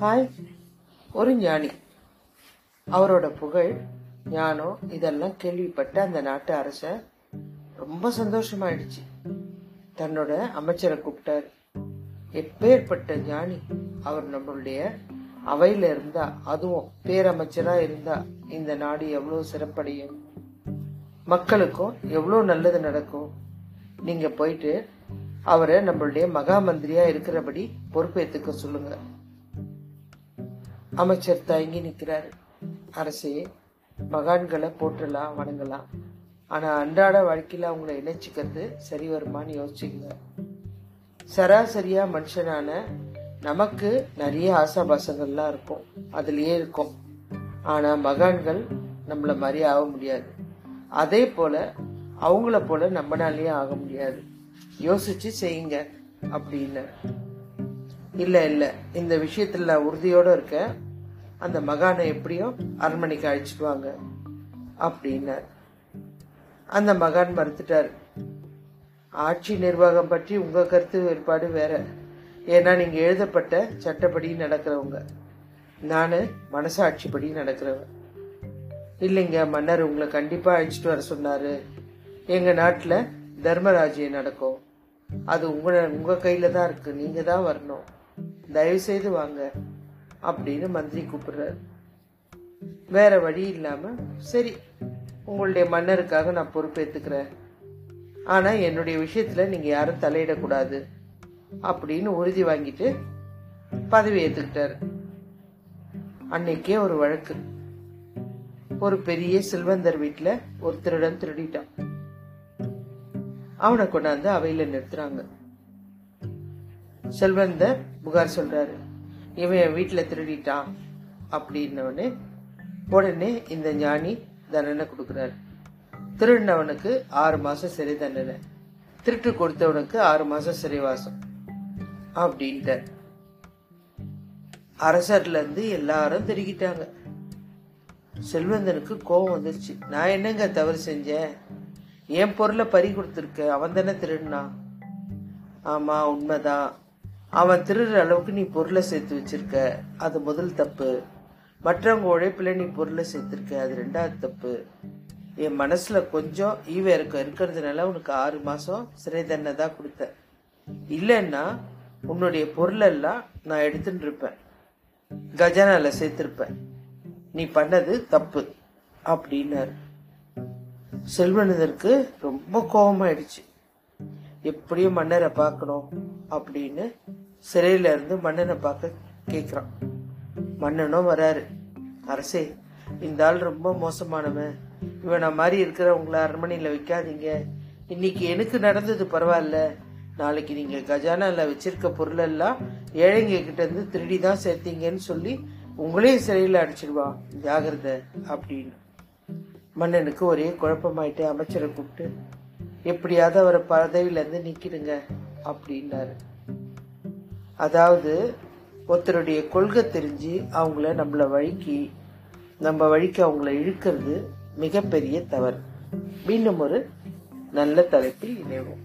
Hi ஒரு ஞானி. அவரோட புகழ் ஞானம் இதெல்லாம் கேள்விப்பட்ட அந்த நாட்டு அரசன் ரொம்ப சந்தோஷமாயிடுச்சு. தன்னோட அமைச்சரை கூப்பிட்டாரு. எப்பேற்பட்ட ஞானி அவர் நம்மளுடைய அவையில இருந்தா அதுவும் பேரமைச்சரா இருந்தா இந்த நாடு எவ்வளவு சிறப்படையும். மக்களுக்கும் எவ்வளவு நல்லது நடக்கும். நீங்க போயிட்டு அவரை நம்மளுடைய மகா மந்திரியா இருக்கிறபடி பொறுப்பேத்துக்க சொல்லுங்க. அமைச்சர் தயங்கி நிற்கிறார். அரசே மகான்களை போற்றலாம் வணங்கலாம். ஆனால் அன்றாட வாழ்க்கையில் அவங்கள இணைச்சிக்கிறது சரி வருமான்னு யோசிச்சுங்க சராசரியாக மனுஷனான நமக்கு நிறைய ஆசாபாசங்கள்லாம் இருக்கும். அதுலேயே இருக்கும். ஆனால் மகான்கள் நம்மளை மாதிரி ஆக முடியாது. அதே போல அவங்கள போல நம்மனாலேயே ஆக முடியாது. யோசிச்சு செய்யுங்க அப்படின்னு. இல்லை இல்லை. இந்த விஷயத்தில் நான் உறுதியோடு இருக்கேன். அந்த மகானை எப்படியும் அரண்மனைக்கு அழைச்சிட்டு வாங்க அப்படின்னார். அந்த மகான் மறுத்துட்டார். ஆட்சி நிர்வாகம் பற்றி உங்கள் கருத்து வேறுபாடு வேற. ஏன்னா நீங்கள் எழுதப்பட்ட சட்டப்படி நடக்கிறவங்க. நான் மனசாட்சிப்படி நடக்கிறவன். இல்லைங்க மன்னர் உங்களை கண்டிப்பாக அழைச்சிட்டு வர சொன்னார். எங்கள் நாட்டில் தர்மராஜ்யம் நடக்கும். அது உங்கள் உங்கள் கையில் தான் இருக்குது நீங்கள் தான் வரணும். தயவு செய்து வாங்க அப்படின்னு மந்திரி கூப்பிடுறாரு. வேற வழி இல்லாம சரி உங்களுடைய மன்னருக்காக நான் பொறுப்பேற்றுக்கிறேன் ஆனா என்னுடைய விஷயத்துல நீங்க யாரும் தலையிடக்கூடாது. அப்படின்னு உறுதி வாங்கிட்டு பதவி ஏத்துக்கிட்டாரு. அன்னைக்கே ஒரு வழக்கு. ஒரு பெரிய செல்வந்தர் வீட்டில் ஒரு திருடன் திருடிட்டான். அவனை கொண்டாந்து அவையில் நிறுத்துறாங்க. செல்வந்தர் புகார் சொல்றாரு. இவன் என் வீட்டில் திருடிட்டான் அப்படின்னவனே உடனே இந்த ஞானி தண்டனை கொடுக்குறாரு. திருடினவனுக்கு ஆறு மாசம் சிறை தண்டனை. திருட்டு கொடுத்தவனுக்கு ஆறு மாசம் சிறைவாசம் அப்படின்ட்டார். அரசர்ல இருந்து எல்லாரும் திருகிட்டாங்க செல்வந்தனுக்கு கோபம் வந்துருச்சு. நான் என்னங்க தவறு செஞ்சேன்? என் பொருளை பறி கொடுத்துருக்க அவன் தானே திருடினான். ஆமா உண்மைதான். அவன் திருடுற அளவுக்கு நீ பொருளை சேர்த்து வச்சிருக்க. அது முதல் தப்பு. மற்றவங்க உழைப்பில் நீ பொருளை சேர்த்துருக்க. அது ரெண்டாவது தப்பு. என் மனசில் கொஞ்சம் ஈவ இருக்க இருக்கிறதுனால உனக்கு ஆறு மாதம் சிறை தண்டனை தான் கொடுத்தேன். இல்லைன்னா உன்னுடைய பொருளெல்லாம் நான் எடுத்துட்டு இருப்பேன். கஜானால சேர்த்துருப்பேன். நீ பண்ணது தப்பு அப்படின்னாரு. செல்வனதற்கு ரொம்ப கோபமாயிடுச்சு. எப்படியும் மன்னரை பார்க்கணும் அப்படின்னு சிறையில இருந்து மன்னனை பார்க்க கேக்குறான். மன்னனும் வராரு. அரசே இந்த ஆள் ரொம்ப மோசமானவன். இவனை மாதிரி இருக்கிறவங்கள அரண்மனையில வைக்காதீங்க. இன்னைக்கு எனக்கு நடந்தது பரவாயில்ல. நாளைக்கு நீங்க கஜானால வச்சிருக்க பொருள் எல்லாம் ஏழைங்க கிட்ட இருந்து திருடி தான் சேர்த்தீங்கன்னு சொல்லி உங்களையும் சிறையில அடிச்சிடுவான் ஜாகிரத அப்படின்னு. மன்னனுக்கு ஒரே குழப்பமாயிட்டு அமைச்சரை கூப்பிட்டு எப்படியாவது அவரை பதவியில இருந்து நிக்கிடுங்க அப்படின்னாரு. அதாவது ஒருத்தருடைய கொள்கை தெரிஞ்சு அவங்கள நம்மள வழிக்கு நம்ம வழிக்கு அவங்கள இழுக்கிறது மிகப்பெரிய தவறு. மீண்டும் ஒரு நல்ல தலைப்பில் இணைவோம்.